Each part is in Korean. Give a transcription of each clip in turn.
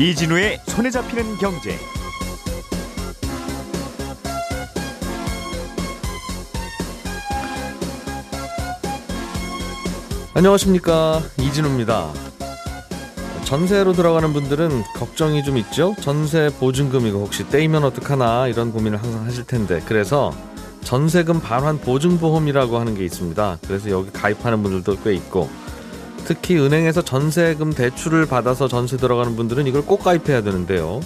이진우의 손에 잡히는 경제. 안녕하십니까 이진우입니다. 전세로 들어가는 분들은 걱정이 좀 있죠. 전세 보증금 이거 혹시 떼이면 어떡하나 이런 고민을 항상 하실 텐데 그래서 전세금 반환 보증보험이라고 하는 게 있습니다. 그래서 여기 가입하는 분들도 꽤 있고 특히 은행에서 전세금 대출을 받아서 전세 들어가는 분들은 이걸 꼭 가입해야 되는데요.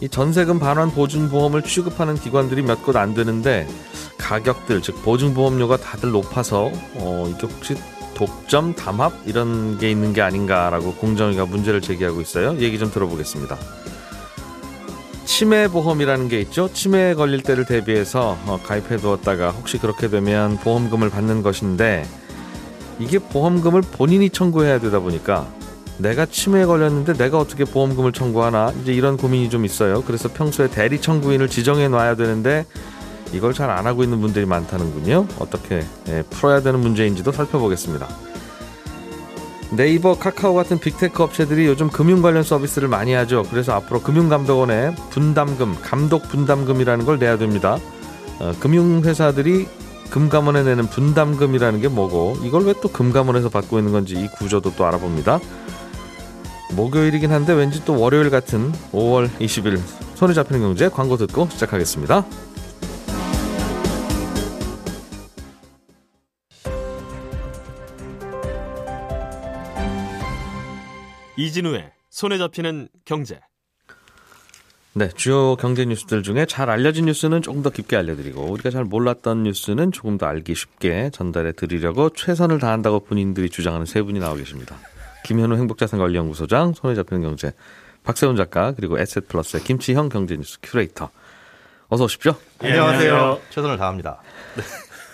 이 전세금 반환 보증보험을 취급하는 기관들이 몇 곳 안 되는데 가격들 즉 보증보험료가 다들 높아서 어 이게 혹시 독점 담합 이런 게 있는 게 아닌가라고 공정위가 문제를 제기하고 있어요. 얘기 좀 들어보겠습니다. 치매 보험이라는 게 있죠. 치매에 걸릴 때를 대비해서 어, 가입해 두었다가 혹시 그렇게 되면 보험금을 받는 것인데 이게 보험금을 본인이 청구해야 되다 보니까 내가 치매에 걸렸는데 내가 어떻게 보험금을 청구하나 이제 이런 고민이 좀 있어요. 그래서 평소에 대리 청구인을 지정해 놔야 되는데 이걸 잘 안 하고 있는 분들이 많다는군요. 어떻게 예, 풀어야 되는 문제인지도 살펴보겠습니다. 네이버, 카카오 같은 빅테크 업체들이 요즘 금융 관련 서비스를 많이 하죠. 그래서 앞으로 금융감독원에 분담금, 감독 분담금이라는 걸 내야 됩니다. 어, 금융회사들이 금감원에 내는 분담금이라는 게 뭐고 이걸 왜 또 금감원에서 받고 있는 건지 이 구조도 또 알아봅니다. 목요일이긴 한데 왠지 또 월요일 같은 5월 20일 손에 잡히는 경제 광고 듣고 시작하겠습니다. 이진우의 손에 잡히는 경제. 네, 주요 경제 뉴스들 중에 잘 알려진 뉴스는 조금 더 깊게 알려드리고 우리가 잘 몰랐던 뉴스는 조금 더 알기 쉽게 전달해 드리려고 최선을 다한다고 본인들이 주장하는 세 분이 나와 계십니다. 김현우 행복자산관리연구소장, 손에 잡히는 경제, 박세훈 작가, 그리고 에셋플러스의 김치형 경제뉴스 큐레이터. 어서 오십시오. 네, 안녕하세요. 최선을 다합니다.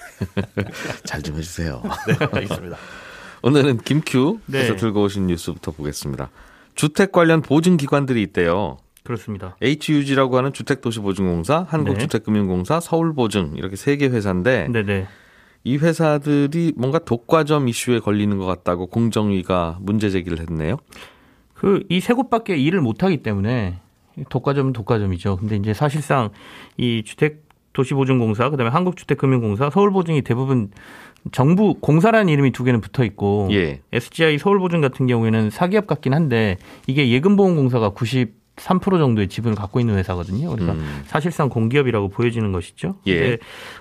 잘좀 해주세요. 네, 알겠습니다. 오늘은 김큐께서 네. 들고 오신 뉴스부터 보겠습니다. 주택 관련 보증 기관들이 있대요. 그렇습니다. HUG라고 하는 주택도시보증공사, 한국주택금융공사, 서울보증 이렇게 세 개 회사인데 네네. 이 회사들이 뭔가 독과점 이슈에 걸리는 것 같다고 공정위가 문제 제기를 했네요. 그 이 세 곳밖에 일을 못 하기 때문에 독과점은 독과점이죠. 근데 이제 사실상 이 주택 도시보증공사, 그다음에 한국주택금융공사, 서울보증이 대부분 정부 공사라는 이름이 두 개는 붙어 있고 예. SGI 서울보증 같은 경우에는 사기업 같긴 한데 이게 예금보험공사가 93% 정도의 지분을 갖고 있는 회사거든요. 그러니까 음. 사실상 공기업이라고 보여지는 것이죠. 예.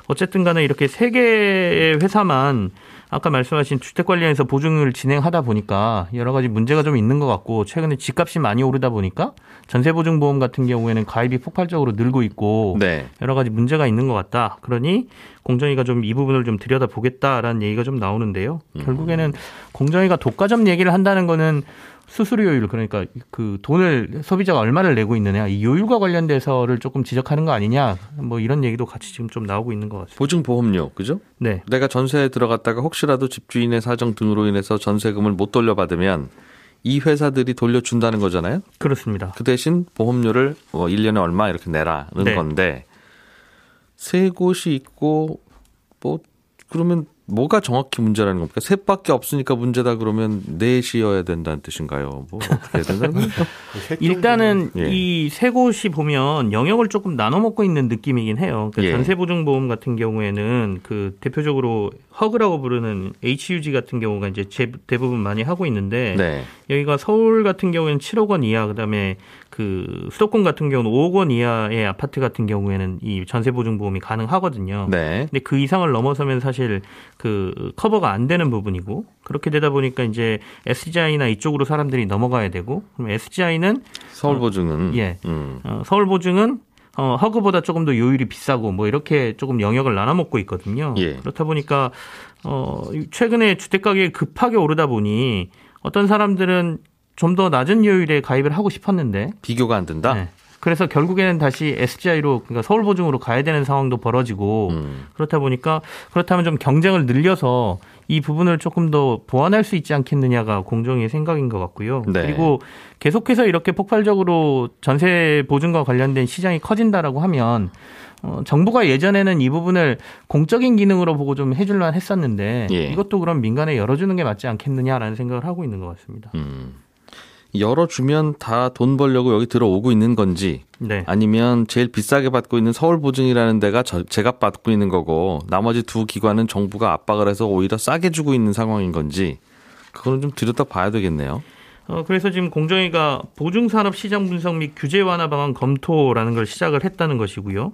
어쨌든 간에 이렇게 세 개의 회사만 아까 말씀하신 주택 관련해서 보증을 진행하다 보니까 여러 가지 문제가 좀 있는 것 같고 최근에 집값이 많이 오르다 보니까 전세 보증 보험 같은 경우에는 가입이 폭발적으로 늘고 있고 네. 여러 가지 문제가 있는 것 같다. 그러니 공정위가 좀 이 부분을 좀 들여다 보겠다라는 얘기가 좀 나오는데요. 음. 결국에는 공정위가 독과점 얘기를 한다는 거는 수수료율 그러니까 그 돈을 소비자가 얼마를 내고 있느냐 이 요율과 관련돼서를 조금 지적하는 거 아니냐 뭐 이런 얘기도 같이 지금 좀 나오고 있는 것 같습니다. 보증 보험료, 그죠? 네, 내가 전세에 들어갔다가 혹시라도 집주인의 사정 등으로 인해서 전세금을 못 돌려받으면 이 회사들이 돌려준다는 거잖아요. 그렇습니다. 그 대신 보험료를 뭐 1년에 얼마 이렇게 내라는 네. 건데 세 곳이 있고 뭐 그러면 뭐가 정확히 문제라는 겁니까? 셋밖에 없으니까 문제다 그러면 넷이어야 된다는 뜻인가요? 뭐 어떻게 해야 된다는? 일단은 예. 이세 곳이 보면 영역을 조금 나눠 먹고 있는 느낌이긴 해요. 그러니까 예. 전세보증보험 같은 경우에는 그 대표적으로 허그라고 부르는 HUG 같은 경우가 이제 제- 대부분 많이 하고 있는데 네. 여기가 서울 같은 경우에는 7억 원 이하, 그다음에 그 수도권 같은 경우는 5억 원 이하의 아파트 같은 경우에는 이 전세 보증 보험이 가능하거든요. 네. 근데 그 이상을 넘어서면 사실 그 커버가 안 되는 부분이고 그렇게 되다 보니까 이제 SGI나 이쪽으로 사람들이 넘어가야 되고 그럼 SGI는 서울 보증은 예. 음. 어, 서울 보증은 어, 허그보다 조금 더 요율이 비싸고 뭐 이렇게 조금 영역을 나눠 먹고 있거든요. 예. 그렇다 보니까 어, 최근에 주택 가격이 급하게 오르다 보니 어떤 사람들은 좀 더 낮은 요율에 가입을 하고 싶었는데 비교가 안 된다. 네. 그래서 결국에는 다시 SGI로 그러니까 서울 보증으로 가야 되는 상황도 벌어지고 음. 그렇다 보니까 그렇다면 좀 경쟁을 늘려서 이 부분을 조금 더 보완할 수 있지 않겠느냐가 공정위의 생각인 것 같고요. 네. 그리고 계속해서 이렇게 폭발적으로 전세 보증과 관련된 시장이 커진다라고 하면 어, 정부가 예전에는 이 부분을 공적인 기능으로 보고 좀 해줄만 했었는데 예. 이것도 그럼 민간에 열어주는 게 맞지 않겠느냐라는 생각을 하고 있는 것 같습니다. 음. 열어주면 다 돈 벌려고 여기 들어오고 있는 건지 네. 아니면 제일 비싸게 받고 있는 서울보증이라는 데가 저, 제가 받고 있는 거고 나머지 두 기관은 정부가 압박을 해서 오히려 싸게 주고 있는 상황인 건지 그거는 좀 들여다 봐야 되겠네요. 어, 그래서 지금 공정위가 보증산업 시장 분석 및 규제 완화 방안 검토라는 걸 시작을 했다는 것이고요.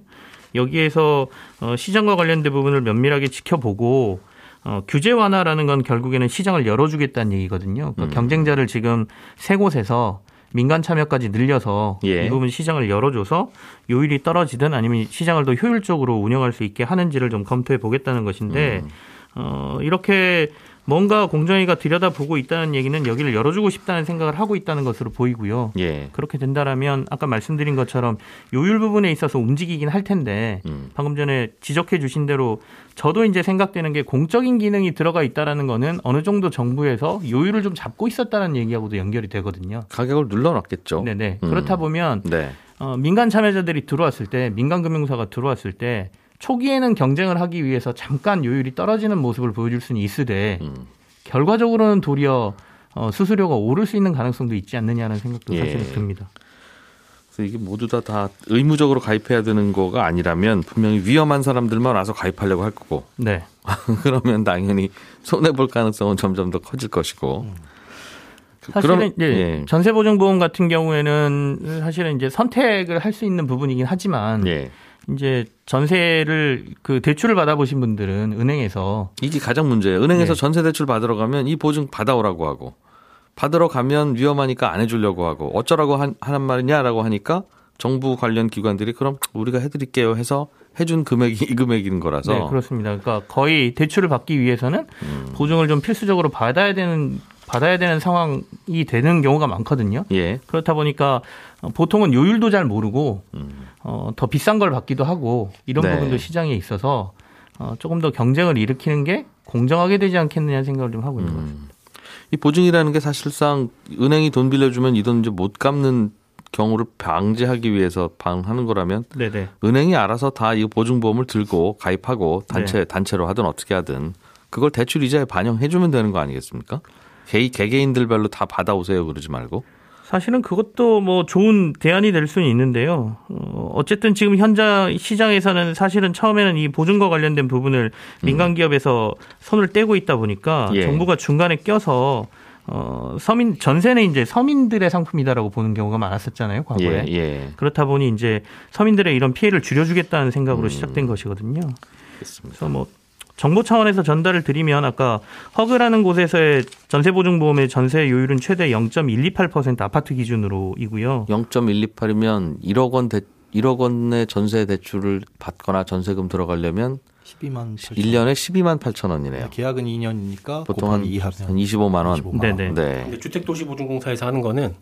여기에서 어, 시장과 관련된 부분을 면밀하게 지켜보고 어, 규제 완화라는 건 결국에는 시장을 열어주겠다는 얘기거든요. 그러니까 음. 경쟁자를 지금 세 곳에서 민간 참여까지 늘려서 예. 이 부분 시장을 열어줘서 요율이 떨어지든 아니면 시장을 더 효율적으로 운영할 수 있게 하는지를 좀 검토해 보겠다는 것인데 음. 어, 이렇게 뭔가 공정위가 들여다보고 있다는 얘기는 여기를 열어주고 싶다는 생각을 하고 있다는 것으로 보이고요. 예. 그렇게 된다라면 아까 말씀드린 것처럼 요율 부분에 있어서 움직이긴 할 텐데 음. 방금 전에 지적해 주신 대로 저도 이제 생각되는 게 공적인 기능이 들어가 있다라는 거는 어느 정도 정부에서 요율을 좀 잡고 있었다는 얘기하고도 연결이 되거든요. 가격을 눌러놨겠죠. 네네. 음. 그렇다 보면 네. 어, 민간 참여자들이 들어왔을 때 민간 금융사가 들어왔을 때 초기에는 경쟁을 하기 위해서 잠깐 요율이 떨어지는 모습을 보여줄 수는 있으되 음. 결과적으로는 도리어 어, 수수료가 오를 수 있는 가능성도 있지 않느냐는 생각도 예. 사실은 듭니다. 그래서 이게 모두 다, 다 의무적으로 가입해야 되는 거가 아니라면 분명히 위험한 사람들만 와서 가입하려고 할 거고 네. 그러면 당연히 손해 볼 가능성은 점점 더 커질 것이고. 그- 사실은 이제 예. 전세보증보험 같은 경우에는 사실은 이제 선택을 할 수 있는 부분이긴 하지만 예. 이제 전세를 그 대출을 받아보신 분들은 은행에서 이게 가장 문제예요. 은행에서 네. 전세 대출 받으러 가면 이 보증 받아오라고 하고 받으러 가면 위험하니까 안 해주려고 하고 어쩌라고 한, 하는 말이냐라고 하니까 정부 관련 기관들이 그럼 우리가 해드릴게요 해서 해준 금액이 이 금액인 거라서 네, 그렇습니다. 그러니까 거의 대출을 받기 위해서는 음. 보증을 좀 필수적으로 받아야 되는 받아야 되는 상황이 되는 경우가 많거든요. 예. 그렇다 보니까 어, 보통은 요율도 잘 모르고 음. 어, 더 비싼 걸 받기도 하고 이런 네. 부분도 시장에 있어서 어, 조금 더 경쟁을 일으키는 게 공정하게 되지 않겠느냐 생각을 좀 하고 있는 것 같습니다. 음. 이 보증이라는 게 사실상 은행이 돈 빌려주면 이 돈 이제 못 갚는 경우를 방지하기 위해서 방하는 거라면 네네. 은행이 알아서 다 이 보증보험을 들고 가입하고 단체 네. 단체로 하든 어떻게 하든 그걸 대출 이자에 반영해 주면 되는 거 아니겠습니까? 개, 개개인들별로 다 받아오세요 그러지 말고 사실은 그것도 뭐 좋은 대안이 될 수는 있는데요. 어, 어쨌든 지금 현재 시장에서는 사실은 처음에는 이 보증과 관련된 부분을 민간 기업에서 손을 떼고 있다 보니까 예. 정부가 중간에 껴서 어, 서민 전세는 이제 서민들의 상품이다라고 보는 경우가 많았었잖아요, 과거에. 예, 예. 그렇다 보니 이제 서민들의 이런 피해를 줄여주겠다는 생각으로 음. 시작된 것이거든요. 그렇습니다. 그래서 뭐 정보 차원에서 전달을 드리면 아까 허그라는 곳에서의 전세보증보험의 전세 요율은 최대 0.128% 아파트 기준으로이고요. 0.128이면 1억 원 대, 1억 원의 전세 대출을 받거나 전세금 들어가려면 12만 8천 1년에 12만 8천 원이네요. 계약은 2년이니까 보통 한, 곱하기 2한 하면 25만 원. 25만 네네. 네. 근데 주택도시보증공사에서 하는 거는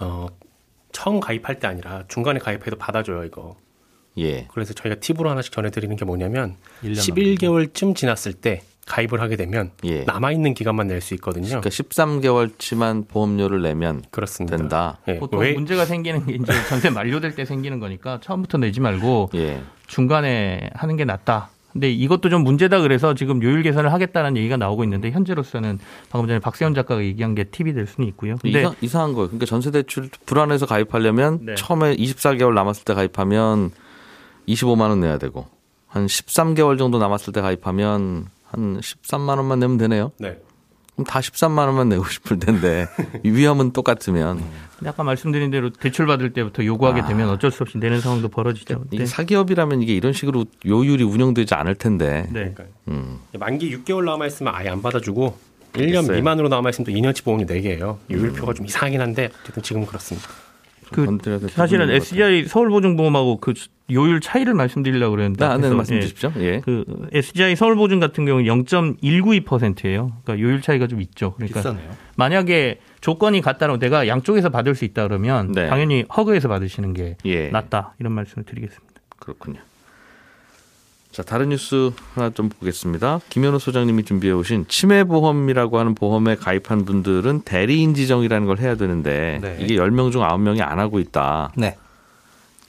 어, 처음 가입할 때 아니라 중간에 가입해도 받아줘요 이거. 예. 그래서 저희가 팁으로 하나씩 전해드리는 게 뭐냐면 1년 11개월쯤 지났을 때 가입을 하게 되면 예. 남아 있는 기간만 낼 수 있거든요. 그러니까 13개월치만 보험료를 내면 그렇습니다. 된다. 예, 보통 왜 문제가 생기는 게 이제 전세 만료될 때 생기는 거니까 처음부터 내지 말고 예. 중간에 하는 게 낫다. 근데 이것도 좀 문제다 그래서 지금 요율 개선을 하겠다는 얘기가 나오고 있는데 현재로서는 방금 전에 박세훈 작가가 얘기한 게 팁이 될 수는 있고요. 근데 이상, 이상한 거예요. 그러니까 전세 대출 불안해서 가입하려면 네. 처음에 24개월 남았을 때 가입하면 25만 원 내야 되고 한 13개월 정도 남았을 때 가입하면 한 13만 원만 내면 되네요. 네. 그럼 다 13만 원만 내고 싶을 텐데 이 위험은 똑같으면 근데 아까 말씀드린 대로 대출 받을 때부터 요구하게 아. 되면 어쩔 수 없이 내는 상황도 벌어지죠. 네. 사기업이라면 이게 이런 식으로 요율이 운영되지 않을 텐데. 네. 그러니까 음. 만기 6개월 남아 있으면 아예 안 받아주고 1년 글쎄요. 미만으로 남아 있으면 또 2년치 보험이 4개예요. 요율표가 좀 이상하긴 한데 어쨌든 지금은 그렇습니다. 그될 사실은 SGI 서울보증보험하고 그 요율 차이를 말씀드리려고 그랬는데 같아요. 네, 말씀 예. 주십시오. 예. 그 SGI 서울보증 같은 경우는 0.192%예요. 그러니까 요율 차이가 좀 있죠. 그러니까 비싸네요. 만약에 조건이 같다면 내가 양쪽에서 받을 수 있다 그러면 네. 당연히 허그에서 받으시는 게 예. 낫다 이런 말씀을 드리겠습니다. 그렇군요. 자, 다른 뉴스 하나 좀 보겠습니다. 김현우 소장님이 준비해 오신 치매 보험이라고 하는 보험에 가입한 분들은 대리 인 지정이라는 걸 해야 되는데 네. 이게 10명 중 9명이 안 하고 있다. 네.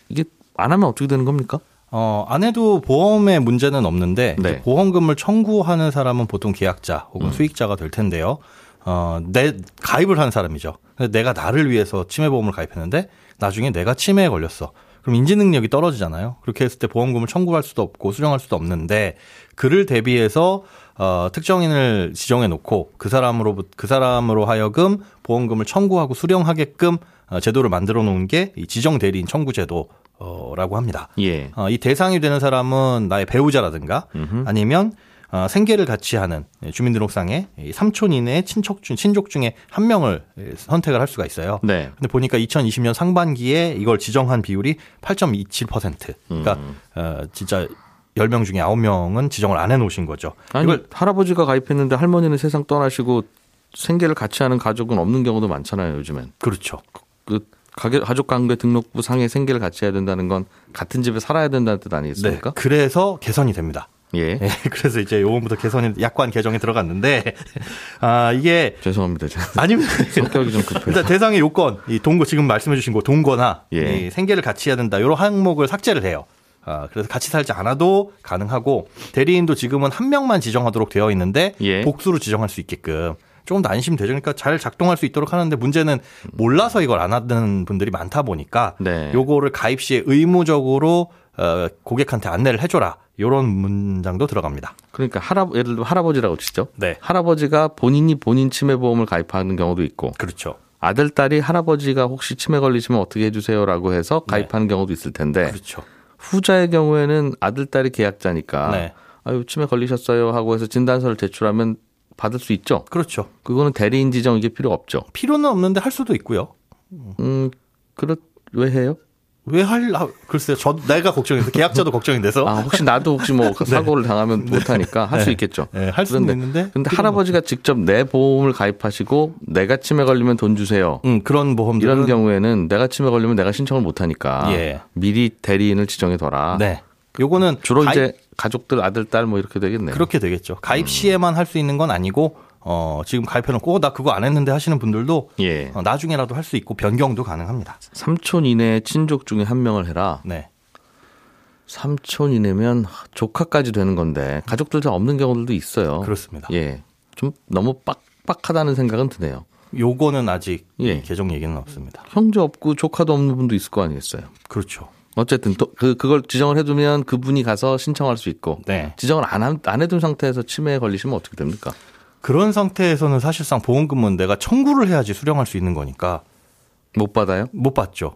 이게 안 하면 어떻게 되는 겁니까? 어, 안 해도 보험에 문제는 없는데 네. 보험금을 청구하는 사람은 보통 계약자 혹은 음. 수익자가 될 텐데요. 어, 내 가입을 한 사람이죠. 내가 나를 위해서 치매 보험을 가입했는데 나중에 내가 치매에 걸렸어. 그럼 인지 능력이 떨어지잖아요. 그렇게 했을 때 보험금을 청구할 수도 없고 수령할 수도 없는데 그를 대비해서 어, 특정인을 지정해 놓고 그 사람으로 그 사람으로 하여금 보험금을 청구하고 수령하게끔 어, 제도를 만들어 놓은 게 이 지정 대리인 청구 제도 라고 합니다. 예. 어, 이 대상이 되는 사람은 나의 배우자라든가 아니면 어, 생계를 같이 하는 주민등록상에 이 삼촌 이내의 친척 중 친족 중에 한 명을 예, 선택을 할 수가 있어요. 네. 근데 보니까 2020년 상반기에 이걸 지정한 비율이 8.27%. 그러니까 음. 어, 진짜 10명 중에 9명은 지정을 안 해 놓으신 거죠. 아니 이걸 할아버지가 가입했는데 할머니는 세상 떠나시고 생계를 같이 하는 가족은 없는 경우도 많잖아요 요즘엔. 그렇죠. 그 가게- 가족 관계 등록부 상에 생계를 같이 해야 된다는 건 같은 집에 살아야 된다는 뜻 네. 아니겠습니까? 그래서 개선이 됩니다. 예. 예, 그래서 이제 요번부터 개선이 약관 개정에 들어갔는데 아 이게 죄송합니다. 아니면 성격이 좀 급해요. 일단 대상의 요건, 이 동거 지금 말씀해주신 거 동거나 예. 이 생계를 같이 해야 된다 이런 항목을 삭제를 해요. 아, 그래서 같이 살지 않아도 가능하고 대리인도 지금은 한 명만 지정하도록 되어 있는데 예. 복수로 지정할 수 있게끔 조금 더 안심되죠. 그러니까 잘 작동할 수 있도록 하는데 문제는 몰라서 이걸 안 하는 분들이 많다 보니까 네. 요거를 가입 시에 의무적으로 어, 고객한테 안내를 해줘라 이런 문장도 들어갑니다. 그러니까 할아 예를 들어 할아버지라고 치죠. 네, 할아버지가 본인이 본인 치매 보험을 가입하는 경우도 있고 그렇죠. 아들 딸이 할아버지가 혹시 치매 걸리시면 어떻게 해주세요라고 해서 가입하는 경우도 있을 텐데 그렇죠. 후자의 경우에는 아들 딸이 계약자니까 네. 아유 치매 걸리셨어요 하고 해서 진단서를 제출하면 받을 수 있죠. 그렇죠. 그거는 대리인 지정 이게 필요 없죠. 필요는 없는데 할 수도 있고요. 음 그렇 왜 해요? 왜 할, 아, 글쎄요. 저, 내가 걱정돼서, 계약자도 걱정이 돼서. 아 혹시 나도 혹시 뭐 사고를 당하면 못하니까 할수 네. 있겠죠. 네, 할 수는 있는데. 근데 할아버지가 직접 내 보험을 가입하시고 내가 치매 걸리면 돈 주세요. 없- 음, 그런 보험들은. 이런 경우에는 내가 치매 걸리면 내가 신청을 못 하니까 예. 미리 대리인을 지정해 둬라. 네. 요거는. 주로 가입- 이제 가족들 아들 딸 뭐 이렇게 되겠네요. 그렇게 되겠죠. 가입 시에만 할수 있는 건 아니고, 어, 지금 가입해놓고, 어, 나 그거 안 했는데 하시는 분들도 예. 어, 나중에라도 할 수 있고, 변경도 가능합니다. 삼촌 이내 친족 중에 한 명을 해라. 네. 삼촌 이내면 조카까지 되는 건데 가족들 다 없는 경우들도 있어요. 그렇습니다. 예. 좀 너무 빡빡하다는 생각은 드네요. 요거는 아직 예. 개정 얘기는 없습니다. 형제 없고 조카도 없는 분도 있을 거 아니겠어요. 그렇죠. 어쨌든 또 그 그걸 지정을 해두면 그분이 가서 신청할 수 있고 네. 지정을 안, 한- 안 해둔 상태에서 치매에 걸리시면 어떻게 됩니까? 그런 상태에서는 사실상 보험금은 내가 청구를 해야지 수령할 수 있는 거니까 못 받아요? 못 받죠.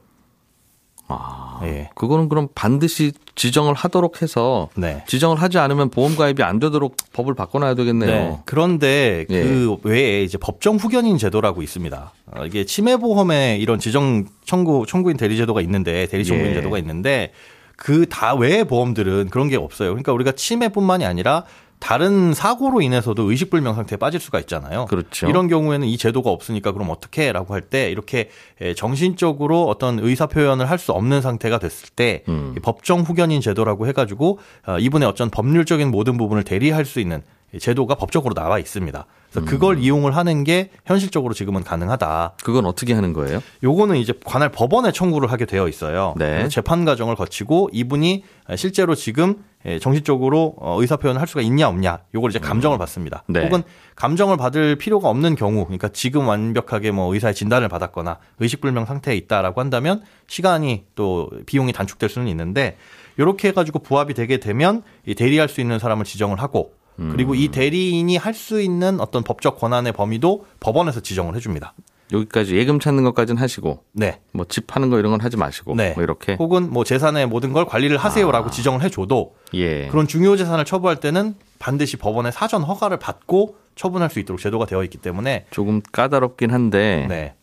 아, 예. 그거는 그럼 반드시 지정을 하도록 해서 네. 지정을 하지 않으면 보험 가입이 안 되도록 법을 바꿔놔야 되겠네요. 네. 그런데 예. 그 외에 이제 법정 후견인 제도라고 있습니다. 어, 이게 치매 보험에 이런 지정 청구 청구인 대리 제도가 있는데 대리 청구인 예. 제도가 있는데 그 다 외의 보험들은 그런 게 없어요. 그러니까 우리가 치매뿐만이 아니라 다른 사고로 인해서도 의식불명 상태에 빠질 수가 있잖아요. 그렇죠. 이런 경우에는 이 제도가 없으니까 그럼 어떻게 라고 할 때 이렇게 에, 정신적으로 어떤 의사 표현을 할 수 없는 상태가 됐을 때 음. 이 법정 후견인 제도라고 해가지고 어, 이분의 어떤 법률적인 모든 부분을 대리할 수 있는 이 제도가 법적으로 나와 있습니다. 그래서 음. 그걸 이용을 하는 게 현실적으로 지금은 가능하다. 그건 어떻게 하는 거예요? 요거는 이제 관할 법원에 청구를 하게 되어 있어요. 네. 재판 과정을 거치고 이분이 실제로 지금 예, 정신적으로 어, 의사 표현을 할 수가 있냐 없냐 요걸 이제 감정을 받습니다. 네. 혹은 감정을 받을 필요가 없는 경우, 그러니까 지금 완벽하게 뭐 의사의 진단을 받았거나 의식불명 상태에 있다라고 한다면 시간이 또 비용이 단축될 수는 있는데 이렇게 해가지고 부합이 되게 되면 이 대리할 수 있는 사람을 지정을 하고 그리고 이 대리인이 할 수 있는 어떤 법적 권한의 범위도 법원에서 지정을 해줍니다. 여기까지 예금 찾는 것까지는 하시고 네. 뭐 집 파는 거 이런 건 하지 마시고 네. 뭐 이렇게 혹은 뭐 재산의 모든 걸 관리를 하세요라고 아. 지정을 해줘도 예. 그런 중요 재산을 처분할 때는 반드시 법원의 사전 허가를 받고 처분할 수 있도록 제도가 되어 있기 때문에 조금 까다롭긴 한데 네.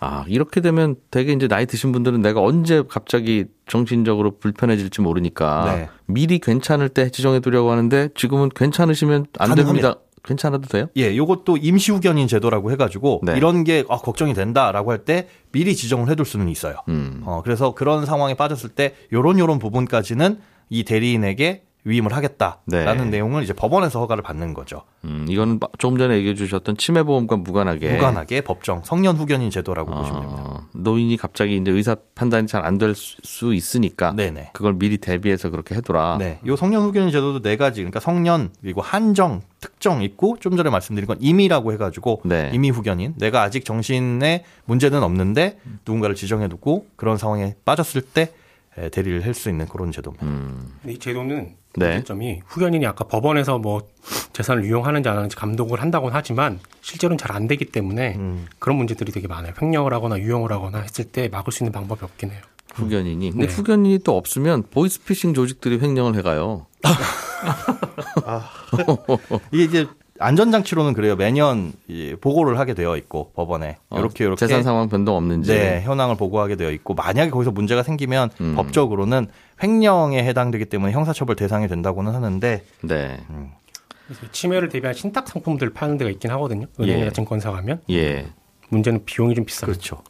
아 이렇게 되면 되게 이제 나이 드신 분들은 내가 언제 갑자기 정신적으로 불편해질지 모르니까 네. 미리 괜찮을 때 지정해 두려고 하는데 지금은 괜찮으시면 안 가능합니다. 됩니다. 괜찮아도 돼요? 예, 요것도 임시 후견인 제도라고 해가지고 네. 이런 게 아, 걱정이 된다라고 할 때 미리 지정을 해둘 수는 있어요. 음. 어, 그래서 그런 상황에 빠졌을 때 요런 요런 부분까지는 이 대리인에게 위임을 하겠다라는 네. 내용을 이제 법원에서 허가를 받는 거죠. 음, 이거는 조금 전에 얘기해 주셨던 치매 보험과 무관하게 무관하게 법정 성년 후견인 제도라고 보시면 됩니다. 어, 노인이 갑자기 이제 의사 판단이 잘 안 될 수 있으니까 네네. 그걸 미리 대비해서 그렇게 해둬라. 네. 요 성년 후견인 제도도 네 가지. 그러니까 성년 그리고 한정, 특정 있고 좀 전에 말씀드린 건 임의라고 해가지고 네. 임의 후견인. 내가 아직 정신에 문제는 없는데 누군가를 지정해두고 그런 상황에 빠졌을 때 에, 대리를 할 수 있는 그런 제도입니다. 음, 이 제도는 네. 문제점이 후견인이 아까 법원에서 뭐 재산을 유용하는지 안 하는지 감독을 한다고는 하지만 실제로는 잘 안 되기 때문에 음. 그런 문제들이 되게 많아요. 횡령을 하거나 유용을 하거나 했을 때 막을 수 있는 방법이 없긴 해요. 후견인이. 근데 네. 후견인이 또 없으면 보이스피싱 조직들이 횡령을 해가요. 이게 이제 안전장치로는 그래요. 매년 이 보고를 하게 되어 있고 법원에 어, 이렇게 이렇게 재산 상황 변동 없는지. 네, 현황을 보고하게 되어 있고 만약에 거기서 문제가 생기면 음. 법적으로는 횡령에 해당되기 때문에 형사처벌 대상이 된다고는 하는데 네. 그래서 치매를 대비한 신탁 상품들 파는 데가 있긴 하거든요. 은행이나 예. 증권사 가면 예. 문제는 비용이 좀 비싸요. 그렇죠.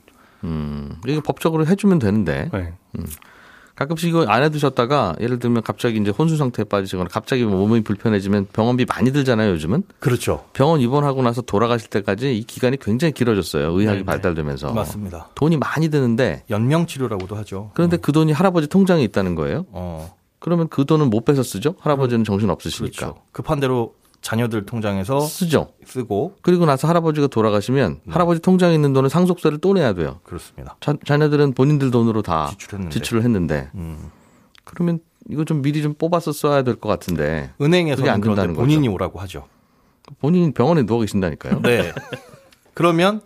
음, 이거 법적으로 해주면 되는데 네. 가끔씩 이거 안 해두셨다가 예를 들면 갑자기 이제 혼수 상태에 빠지거나 갑자기 뭐 몸이 불편해지면 병원비 많이 들잖아요 요즘은 그렇죠. 병원 입원하고 나서 돌아가실 때까지 이 기간이 굉장히 길어졌어요 의학이 네, 네. 발달되면서 맞습니다. 돈이 많이 드는데 연명 치료라고도 하죠. 그런데 그 돈이 할아버지 통장에 있다는 거예요 어, 그러면 그 돈은 못 빼서 쓰죠 할아버지는 정신 없으시니까 그렇죠. 급한 대로 자녀들 통장에서 쓰죠 쓰고 그리고 나서 할아버지가 돌아가시면 할아버지 통장에 있는 돈은 상속세를 또 내야 돼요 그렇습니다. 자, 자녀들은 본인들 돈으로 다 지출했는데. 지출을 했는데 음. 그러면 이거 좀 미리 좀 뽑아서 써야 될 것 같은데 그게 은행에서는 안 된다는 본인이 오라고 하죠. 본인 병원에 누워 계신다니까요. 네. 그러면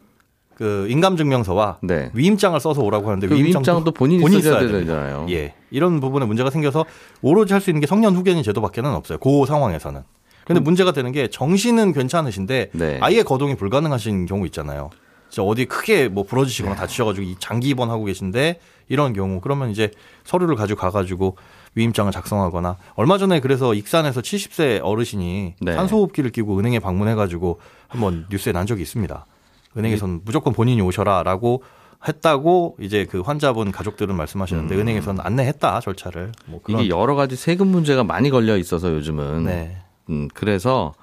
그 인감증명서와 네. 위임장을 써서 오라고 하는데 그 위임장도 본인이 본인이 써야 써야. 되잖아요. 예. 이런 부분에 문제가 생겨서 오로지 할 수 있는 게 성년 후견인 제도밖에는 없어요. 그 상황에서는. 근데 문제가 되는 게 정신은 괜찮으신데 네. 아예 거동이 불가능하신 경우 있잖아요. 진짜 어디 크게 뭐 네. 부러지시거나 다치셔가지고 이 장기 입원하고 계신데 이런 경우 그러면 이제 서류를 가지고 가가지고 위임장을 작성하거나 얼마 전에 그래서 익산에서 70세 어르신이 네. 산소호흡기를 끼고 은행에 방문해가지고 한번 뉴스에 난 적이 있습니다. 은행에서는 무조건 본인이 오셔라라고 했다고 이제 그 환자분 가족들은 말씀하시는데 은행에서는 안내했다 절차를 뭐 음. 이게 여러 가지 세금 문제가 많이 걸려 있어서 요즘은 네. 음, 그래서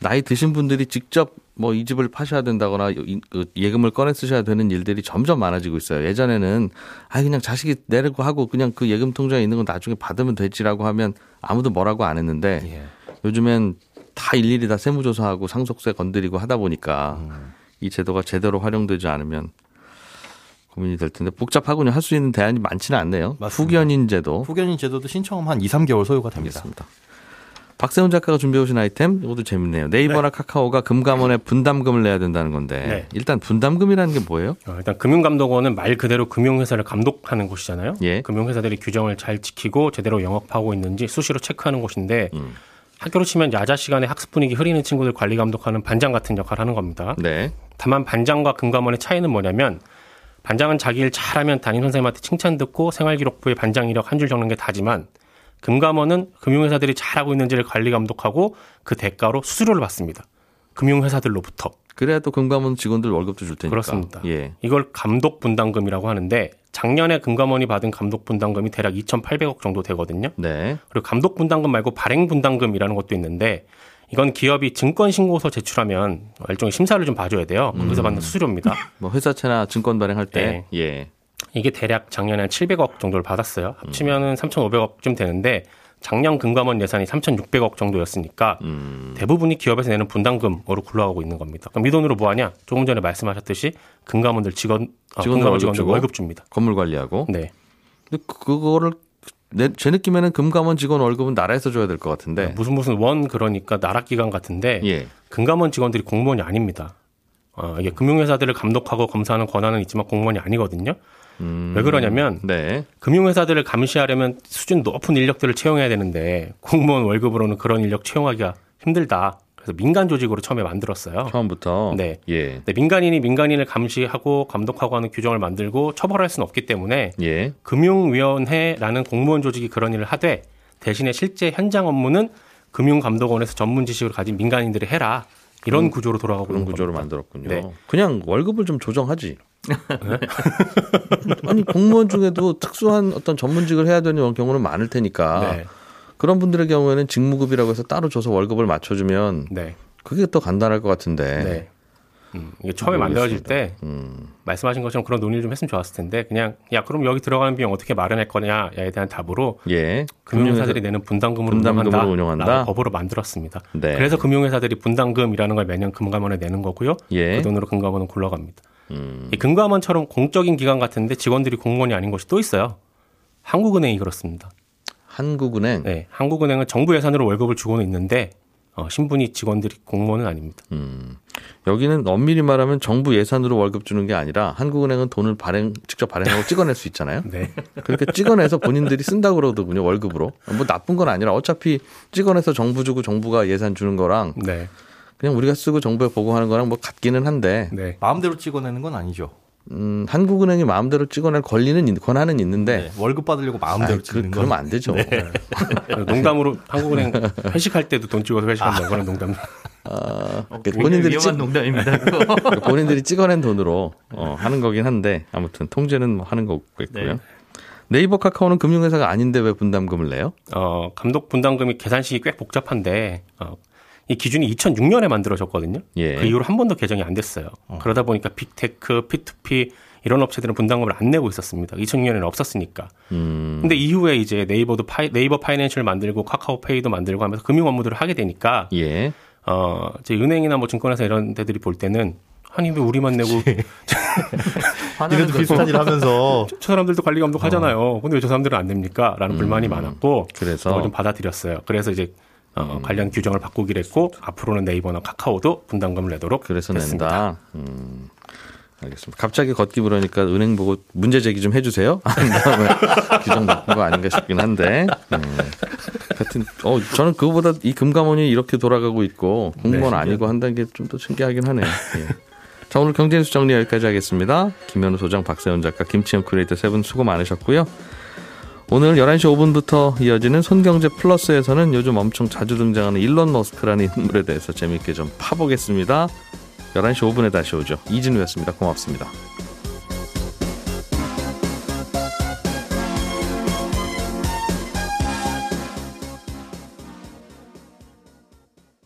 나이 드신 분들이 직접 뭐 이 집을 파셔야 된다거나 이- 그 예금을 꺼내 쓰셔야 되는 일들이 점점 많아지고 있어요. 예전에는 아 그냥 자식이 내려고 하고 그냥 그 예금 통장에 있는 건 나중에 받으면 되지라고 하면 아무도 뭐라고 안 했는데 예. 요즘엔 다 일일이 다 세무조사하고 상속세 건드리고 하다 보니까 음. 이 제도가 제대로 활용되지 않으면 고민이 될 텐데 복잡하군요. 할 수 있는 대안이 많지는 않네요. 맞습니다. 후견인 제도. 후견인 제도도 신청하면 한 2, 3개월 소요가 됩니다. 알겠습니다. 박세훈 작가가 준비해 오신 아이템 이것도 재밌네요. 네이버나 카카오가 금감원에 분담금을 내야 된다는 건데 네. 일단 분담금이라는 게 뭐예요? 어, 일단 금융감독원은 말 그대로 금융회사를 감독하는 곳이잖아요. 예. 금융회사들이 규정을 잘 지키고 제대로 영업하고 있는지 수시로 체크하는 곳인데 음. 학교로 치면 야자 시간에 학습 분위기 흐리는 친구들 관리 감독하는 반장 같은 역할을 하는 겁니다. 네. 다만 반장과 금감원의 차이는 뭐냐면 반장은 자기 일 잘하면 담임 선생님한테 칭찬 듣고 생활기록부에 반장 이력 한 줄 적는 게 다지만 금감원은 금융회사들이 잘하고 있는지를 관리 감독하고 그 대가로 수수료를 받습니다. 금융회사들로부터. 그래야 또 금감원 직원들 월급도 줄 테니까. 그렇습니다. 예. 이걸 감독 분담금이라고 하는데 작년에 금감원이 받은 감독 분담금이 대략 2,800억 정도 되거든요. 네. 그리고 감독 분담금 말고 발행 분담금이라는 것도 있는데 이건 기업이 증권 신고서 제출하면 일종의 심사를 좀 봐줘야 돼요. 거기서 받는 수수료입니다. 뭐 회사채나 증권 발행할 때 예. 이게 대략 작년에 한 700억 정도를 받았어요. 합치면은 3,500억쯤 되는데 작년 금감원 예산이 3,600억 정도였으니까 음. 대부분이 기업에서 내는 분담금으로 굴러가고 있는 겁니다. 그럼 이 돈으로 뭐 하냐? 조금 전에 말씀하셨듯이 금감원들 직원 어, 직원들 금감원 직원들? 월급 줍니다. 건물 관리하고. 네. 근데 그거를 내, 제 느낌에는 금감원 직원 월급은 나라에서 줘야 될 것 같은데. 무슨 무슨 원 그러니까 나라 기관 같은데 예. 금감원 직원들이 공무원이 아닙니다. 어, 이게 금융회사들을 감독하고 검사하는 권한은 있지만 공무원이 아니거든요. 음. 왜 그러냐면 네. 금융회사들을 감시하려면 수준 높은 인력들을 채용해야 되는데 공무원 월급으로는 그런 인력 채용하기가 힘들다. 그래서 민간 조직으로 처음에 만들었어요. 처음부터. 네. 예. 근데 민간인이 민간인을 감시하고 감독하고 하는 규정을 만들고 처벌할 수는 없기 때문에 예. 금융위원회라는 공무원 조직이 그런 일을 하되 대신에 실제 현장 업무는 금융감독원에서 전문 지식을 가진 민간인들이 해라. 이런 구조로 돌아가고 그런 구조를 겁니다. 만들었군요. 네. 그냥 월급을 좀 조정하지. 아니 공무원 중에도 특수한 어떤 전문직을 해야 되는 경우는 많을 테니까 네. 그런 분들의 경우에는 직무급이라고 해서 따로 줘서 월급을 맞춰주면 네. 그게 더 간단할 것 같은데. 네. 음, 이게 처음에. 만들어질 때 음, 말씀하신 것처럼 그런 논의를 좀 했으면 좋았을 텐데 그냥 야 그럼 여기 들어가는 비용 어떻게 마련할 거냐에 대한 답으로 예. 금융회사들이 내는 분담금으로, 분담금으로 운영한다. 운영한다? 법으로 만들었습니다. 네. 그래서 금융회사들이 분담금이라는 걸 매년 금감원에 내는 거고요. 예. 그 돈으로 금감원은 굴러갑니다. 음, 이 금감원처럼 공적인 기관 같은데 직원들이 공무원이 아닌 곳이 또 있어요. 한국은행이 그렇습니다. 한국은행. 네, 한국은행은 정부 예산으로 월급을 주고는 있는데 어, 신분이 직원들이 공무원은 아닙니다. 음, 여기는 엄밀히 말하면 정부 예산으로 월급 주는 게 아니라 한국은행은 돈을 발행 직접 발행하고 찍어낼 수 있잖아요. 네, 그렇게 찍어내서 본인들이 쓴다고 그러더군요 월급으로. 뭐 나쁜 건 아니라 어차피 찍어내서 정부 주고 정부가 예산 주는 거랑 네, 그냥 우리가 쓰고 정부에 보고하는 거랑 뭐 같기는 한데 네. 마음대로 찍어내는 건 아니죠. 음, 한국은행이 마음대로 찍어낼 권리는 있- 권한은 있는데 네, 월급 받으려고 마음대로 그, 찍는 건 그러면 안 되죠. 농담으로 한국은행 회식할 때도 돈 찍어서 회식한다고 하는 농담. 아, 굉장히 본인들이 위험한 찍, 농담입니다. 그거. 본인들이 찍어낸 돈으로 어, 하는 거긴 한데 아무튼 통제는 뭐 하는 거겠고요. 네. 네이버 카카오는 금융회사가 아닌데 왜 분담금을 내요? 어, 감독 분담금이 계산식이 꽤 복잡한데 어, 이 기준이 2006년에 만들어졌거든요. 예. 그 이후로 한 번도 개정이 안 됐어요. 그러다 보니까 빅테크, P2P 이런 업체들은 분담금을 안 내고 있었습니다. 2006년에는 없었으니까. 음, 근데 이후에 이제 네이버도 파이, 네이버 파이낸셜 만들고 카카오페이도 만들고 하면서 금융 업무들을 하게 되니까 예. 어, 이제 은행이나 뭐 증권회사 이런 데들이 볼 때는 아니 왜 우리만 내고 화나는 이래도. 비슷한 일 하면서 저 사람들도 관리 감독 하잖아요. 근데 왜 저 사람들은 안 됩니까? 라는 불만이 많았고 그래서 좀 받아들였어요. 그래서 이제 어, 관련 규정을 바꾸기로 했고 앞으로는 네이버나 카카오도 분담금을 내도록 그래서 됐습니다. 낸다. 음, 알겠습니다. 갑자기 걷기 부르니까 은행 보고 문제 제기 좀 해주세요. 한 다음에 규정 바꾼 거 아닌가 싶긴 한데. 음. 하여튼, 어, 저는 그거보다 이 금감원이 이렇게 돌아가고 있고 공무원 네. 아니고 한다는 게좀더 신기하긴 하네요. 예. 자, 오늘 경제뉴스 정리 여기까지 하겠습니다. 김현우 소장, 박세훈 작가, 김치형 큐레이터 세 분 수고 많으셨고요. 오늘 11시 5분부터 이어지는 손경제 플러스에서는 요즘 엄청 자주 등장하는 일론 머스크라는 인물에 대해서 재미있게 좀 파보겠습니다. 11시 5분에 다시 오죠. 이진우였습니다. 고맙습니다.